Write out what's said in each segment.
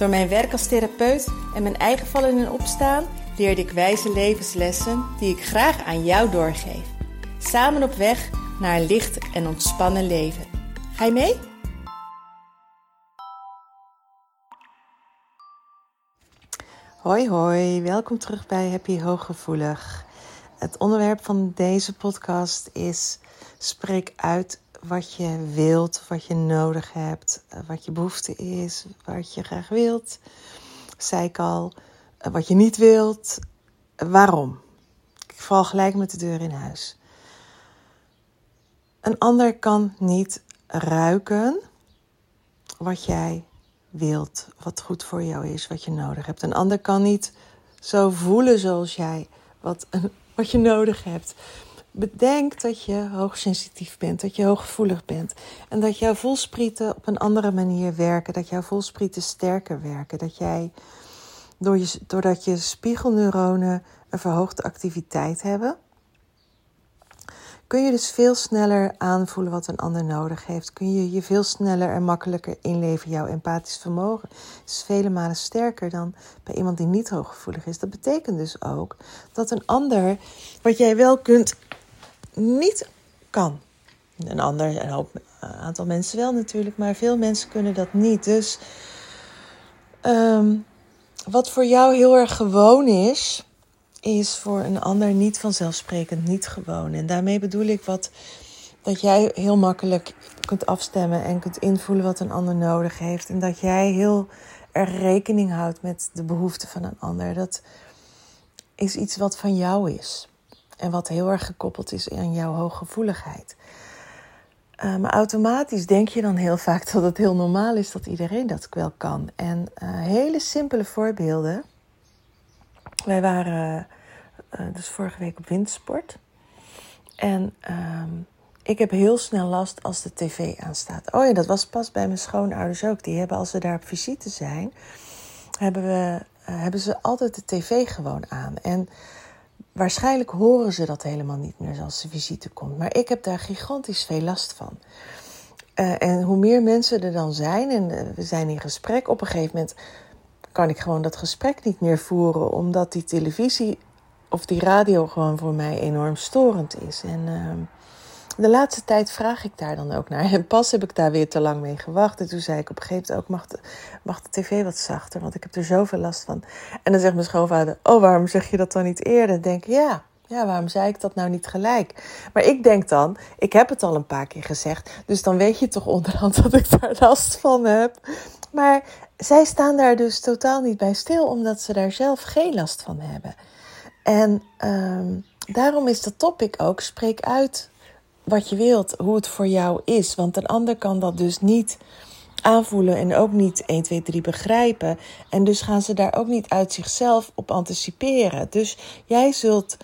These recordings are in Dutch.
Door mijn werk als therapeut en mijn eigen vallen en opstaan leerde ik wijze levenslessen die ik graag aan jou doorgeef. Samen op weg naar een licht en ontspannen leven. Ga je mee? Hoi hoi, welkom terug bij Happy Hooggevoelig. Het onderwerp van deze podcast is spreek uit wat je wilt, wat je nodig hebt, wat je behoefte is, wat je graag wilt. Zei ik al, wat je niet wilt, waarom. Ik val gelijk met de deur in huis. Een ander kan niet ruiken wat jij wilt, wat goed voor jou is, wat je nodig hebt. Een ander kan niet zo voelen zoals jij, wat, wat je nodig hebt. Bedenk dat je hoogsensitief bent, dat je hooggevoelig bent. En dat jouw voelsprieten op een andere manier werken. Dat jouw voelsprieten sterker werken. Dat jij, door je, doordat je spiegelneuronen een verhoogde activiteit hebben, kun je dus veel sneller aanvoelen wat een ander nodig heeft. Kun je je veel sneller en makkelijker inleven. Jouw empathisch vermogen is vele malen sterker dan bij iemand die niet hooggevoelig is. Dat betekent dus ook dat een ander, wat jij wel kunt, niet kan. Een ander, een hoop, een aantal mensen wel natuurlijk, maar veel mensen kunnen dat niet. Dus um, wat voor jou heel erg gewoon is, is voor een ander niet vanzelfsprekend niet gewoon. En daarmee bedoel ik wat, dat jij heel makkelijk kunt afstemmen en kunt invoelen wat een ander nodig heeft. En dat jij heel erg rekening houdt met de behoeften van een ander. Dat is iets wat van jou is. En wat heel erg gekoppeld is aan jouw hooggevoeligheid. Uh, maar automatisch denk je dan heel vaak dat het heel normaal is dat iedereen dat wel kan. En uh, hele simpele voorbeelden. Wij waren uh, dus vorige week op wintersport. En ehm, ik heb heel snel last als de tv aanstaat. Oh ja, dat was pas bij mijn schoonouders ook. Die hebben als we daar op visite zijn, hebben, we, hebben ze altijd de tv gewoon aan. En waarschijnlijk horen ze dat helemaal niet meer als de visite komt. Maar ik heb daar gigantisch veel last van. Uh, en hoe meer mensen er dan zijn en uh, we zijn in gesprek, op een gegeven moment kan ik gewoon dat gesprek niet meer voeren, omdat die televisie of die radio gewoon voor mij enorm storend is. En uh, de laatste tijd vraag ik daar dan ook naar. En pas heb ik daar weer te lang mee gewacht. En toen zei ik op een gegeven moment ook: mag de, de tv wat zachter? Want ik heb er zoveel last van. En dan zegt mijn schoonvader: Oh, waarom zeg je dat dan niet eerder? Dan denk ik: Ja, ja, waarom zei ik dat nou niet gelijk? Maar ik denk dan, ik heb het al een paar keer gezegd, dus dan weet je toch onderhand dat ik daar last van heb. Maar zij staan daar dus totaal niet bij stil, omdat ze daar zelf geen last van hebben. En um, daarom is dat topic ook: spreek uit wat je wilt, hoe het voor jou is. Want een ander kan dat dus niet aanvoelen en ook niet 1, 2, 3 begrijpen. En dus gaan ze daar ook niet uit zichzelf op anticiperen. Dus jij zult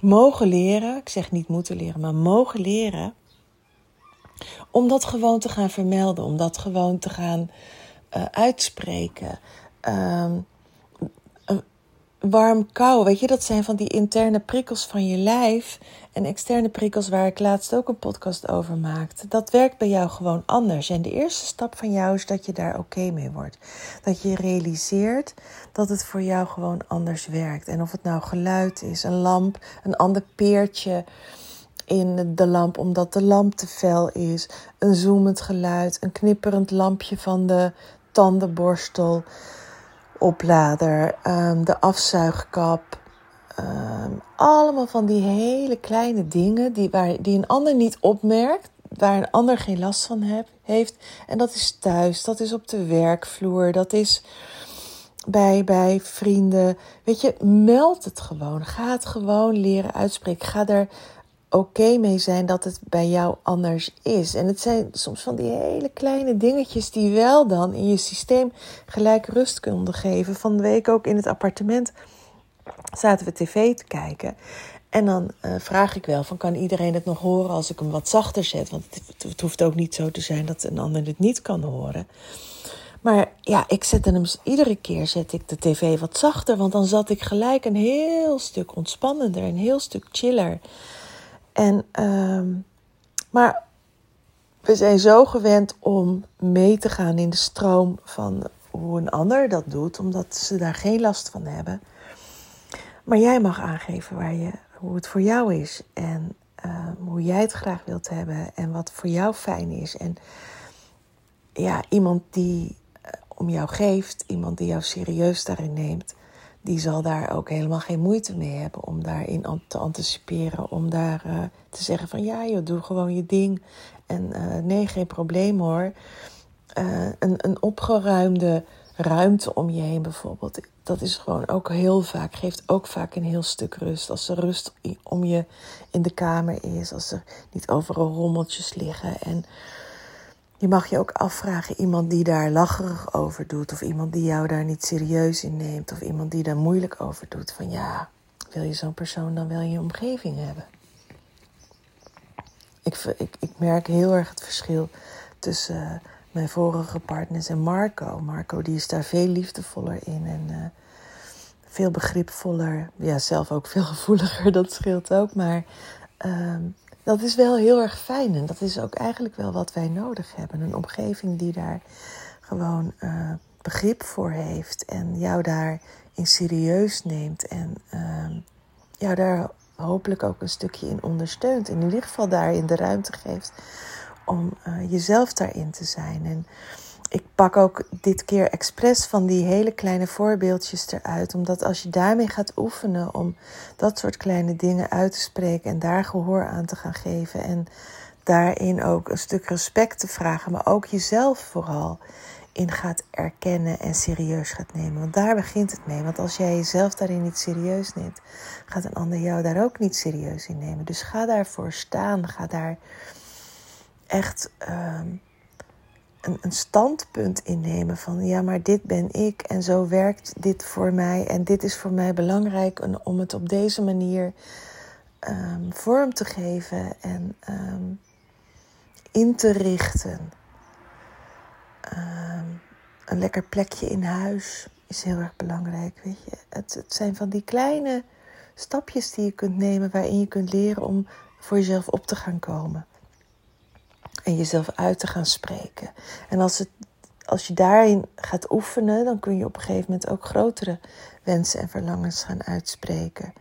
mogen leren, ik zeg niet moeten leren, maar mogen leren. Om dat gewoon te gaan vermelden, om dat gewoon te gaan uh, uitspreken. Um, warm, kou. Weet je, dat zijn van die interne prikkels van je lijf. En externe prikkels waar ik laatst ook een podcast over maakte. Dat werkt bij jou gewoon anders. En de eerste stap van jou is dat je daar oké mee wordt. Dat je realiseert dat het voor jou gewoon anders werkt. En of het nou geluid is, een lamp, een ander peertje in de lamp omdat de lamp te fel is. Een zoemend geluid, een knipperend lampje van de tandenborstel oplader, um, de afzuigkap. Um, allemaal van die hele kleine dingen die, waar, die een ander niet opmerkt, waar een ander geen last van heb, heeft. En dat is thuis, dat is op de werkvloer, dat is bij, bij vrienden. Weet je, meld het gewoon. Ga het gewoon leren uitspreken. Ga er oké mee zijn dat het bij jou anders is. En het zijn soms van die hele kleine dingetjes die wel dan in je systeem gelijk rust kunnen geven. Van week ook in het appartement zaten we tv te kijken. En dan uh, vraag ik wel van kan iedereen het nog horen als ik hem wat zachter zet? Want het, het, hoeft ook niet zo te zijn dat een ander het niet kan horen. Maar ja, ik zette hem iedere keer zet ik de tv wat zachter, want dan zat ik gelijk een heel stuk ontspannender, een heel stuk chiller. En, uh, maar we zijn zo gewend om mee te gaan in de stroom van hoe een ander dat doet, omdat ze daar geen last van hebben. Maar jij mag aangeven waar je, hoe het voor jou is en uh, hoe jij het graag wilt hebben en wat voor jou fijn is. En ja, iemand die uh, om jou geeft, iemand die jou serieus daarin neemt, die zal daar ook helemaal geen moeite mee hebben om daarin te anticiperen. Om daar uh, te zeggen van ja, joh, doe gewoon je ding. En uh, nee, geen probleem hoor. Uh, een, een opgeruimde ruimte om je heen bijvoorbeeld. Dat is gewoon ook heel vaak, geeft ook vaak een heel stuk rust. Als er rust om je in de kamer is, als er niet overal rommeltjes liggen. En je mag je ook afvragen, iemand die daar lacherig over doet, of iemand die jou daar niet serieus in neemt, of iemand die daar moeilijk over doet. Van ja, wil je zo'n persoon dan wel in je omgeving hebben? Ik, ik, ik merk heel erg het verschil tussen uh, mijn vorige partners en Marco. Marco die is daar veel liefdevoller in en uh, veel begripvoller. Ja, zelf ook veel gevoeliger, dat scheelt ook. Maar uh, dat is wel heel erg fijn. En dat is ook eigenlijk wel wat wij nodig hebben. Een omgeving die daar gewoon uh, begrip voor heeft. En jou daarin serieus neemt. En uh, jou daar hopelijk ook een stukje in ondersteunt. En in ieder geval daarin de ruimte geeft om uh, jezelf daarin te zijn. En ik pak ook dit keer expres van die hele kleine voorbeeldjes eruit. Omdat als je daarmee gaat oefenen om dat soort kleine dingen uit te spreken en daar gehoor aan te gaan geven. En daarin ook een stuk respect te vragen, maar ook jezelf vooral in gaat erkennen en serieus gaat nemen. Want daar begint het mee. Want als jij jezelf daarin niet serieus neemt, gaat een ander jou daar ook niet serieus in nemen. Dus ga daarvoor staan. Ga daar echt. Um, een, een standpunt innemen van ja, maar dit ben ik en zo werkt dit voor mij en dit is voor mij belangrijk om het op deze manier um, vorm te geven en um, in te richten. Um, een lekker plekje in huis is heel erg belangrijk, weet je. Het, het zijn van die kleine stapjes die je kunt nemen waarin je kunt leren om voor jezelf op te gaan komen en jezelf uit te gaan spreken. En als, het, als je daarin gaat oefenen, dan kun je op een gegeven moment ook grotere wensen en verlangens gaan uitspreken.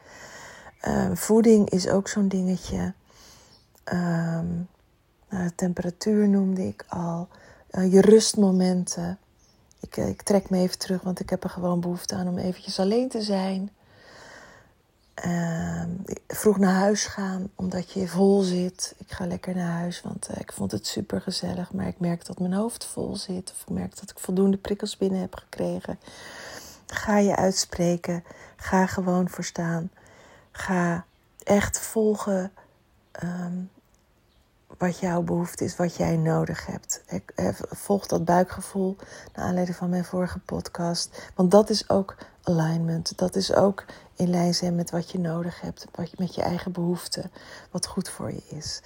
Um, voeding is ook zo'n dingetje. Um, nou, temperatuur noemde ik al. Uh, je rustmomenten. Ik, ik trek me even terug, want ik heb er gewoon behoefte aan om eventjes alleen te zijn. Uh, vroeg naar huis gaan omdat je vol zit. Ik ga lekker naar huis, want uh, ik vond het super gezellig. Maar ik merk dat mijn hoofd vol zit. Of ik merk dat ik voldoende prikkels binnen heb gekregen. Ga je uitspreken. Ga gewoon verstaan. Ga echt volgen um, wat jouw behoefte is, wat jij nodig hebt. Volg dat buikgevoel naar aanleiding van mijn vorige podcast. Want dat is ook alignment. Dat is ook in lijn zijn met wat je nodig hebt, met je eigen behoeften, wat goed voor je is.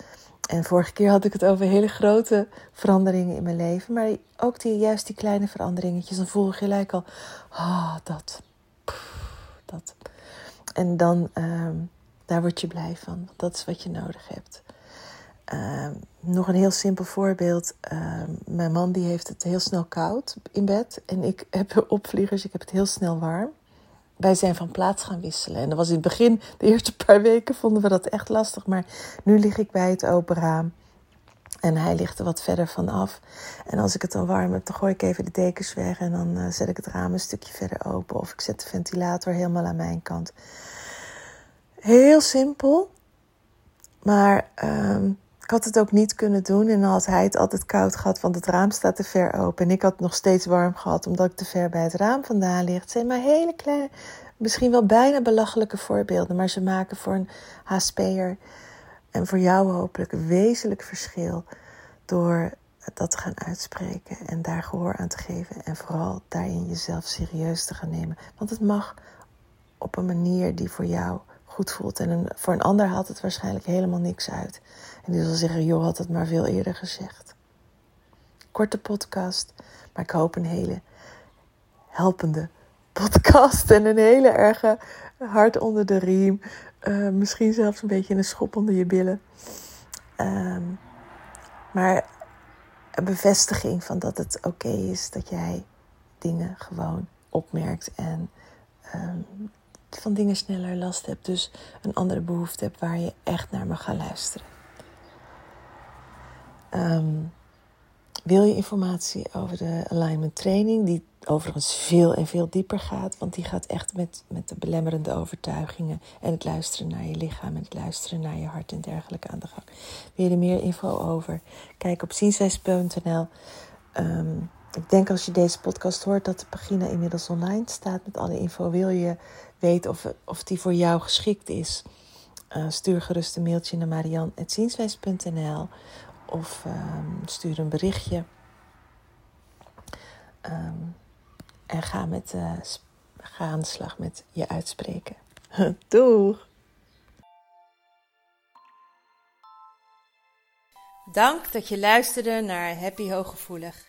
En vorige keer had ik het over hele grote veranderingen in mijn leven, maar ook die, juist die kleine veranderingetjes. Dan voel je gelijk al, ah, dat, dat. En dan, um, daar word je blij van. Dat is wat je nodig hebt. Um, nog een heel simpel voorbeeld. Um, mijn man die heeft het heel snel koud in bed. En ik heb opvliegers, ik heb het heel snel warm wij zijn van plaats gaan wisselen. En dat was in het begin, de eerste paar weken, vonden we dat echt lastig. Maar nu lig ik bij het open raam. En hij ligt er wat verder vanaf. En als ik het dan warm heb, dan gooi ik even de dekens weg. En dan uh, zet ik het raam een stukje verder open. Of ik zet de ventilator helemaal aan mijn kant. Heel simpel. Maar um, ik had het ook niet kunnen doen. En dan had hij het altijd koud gehad, want het raam staat te ver open. En ik had het nog steeds warm gehad, omdat ik te ver bij het raam vandaan ligt. Het zijn maar hele kleine, misschien wel bijna belachelijke voorbeelden. Maar ze maken voor een HSP'er En voor jou hopelijk een wezenlijk verschil door dat te gaan uitspreken en daar gehoor aan te geven. En vooral daarin jezelf serieus te gaan nemen. Want het mag op een manier die voor jou goed voelt. En voor een ander haalt het waarschijnlijk helemaal niks uit. En die zal zeggen, joh, had het maar veel eerder gezegd. Korte podcast, maar ik hoop een hele helpende podcast. En een hele erge hart onder de riem. Uh, misschien zelfs een beetje een schop onder je billen. Um, maar een bevestiging van dat het oké is dat jij dingen gewoon opmerkt en um, van dingen sneller last hebt. Dus een andere behoefte hebt waar je echt naar mag gaan luisteren. Um, wil je informatie over de alignment training, die overigens veel en veel dieper gaat, want die gaat echt met, met de belemmerende overtuigingen en het luisteren naar je lichaam en het luisteren naar je hart en dergelijke aan de gang. Wil je er meer info over? Kijk op zienswijs.nl. ik denk als je deze podcast hoort dat de pagina inmiddels online staat met alle info. Wil je weten of, of die voor jou geschikt is? Uh, stuur gerust een mailtje naar marian.zienswijs.nl of um, stuur een berichtje. Um, en ga, met, uh, ga aan de slag met je uitspreken. Doeg! Dank dat je luisterde naar Happy Hooggevoelig.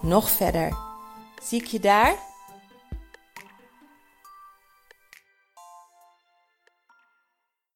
nog verder. Zie ik je daar?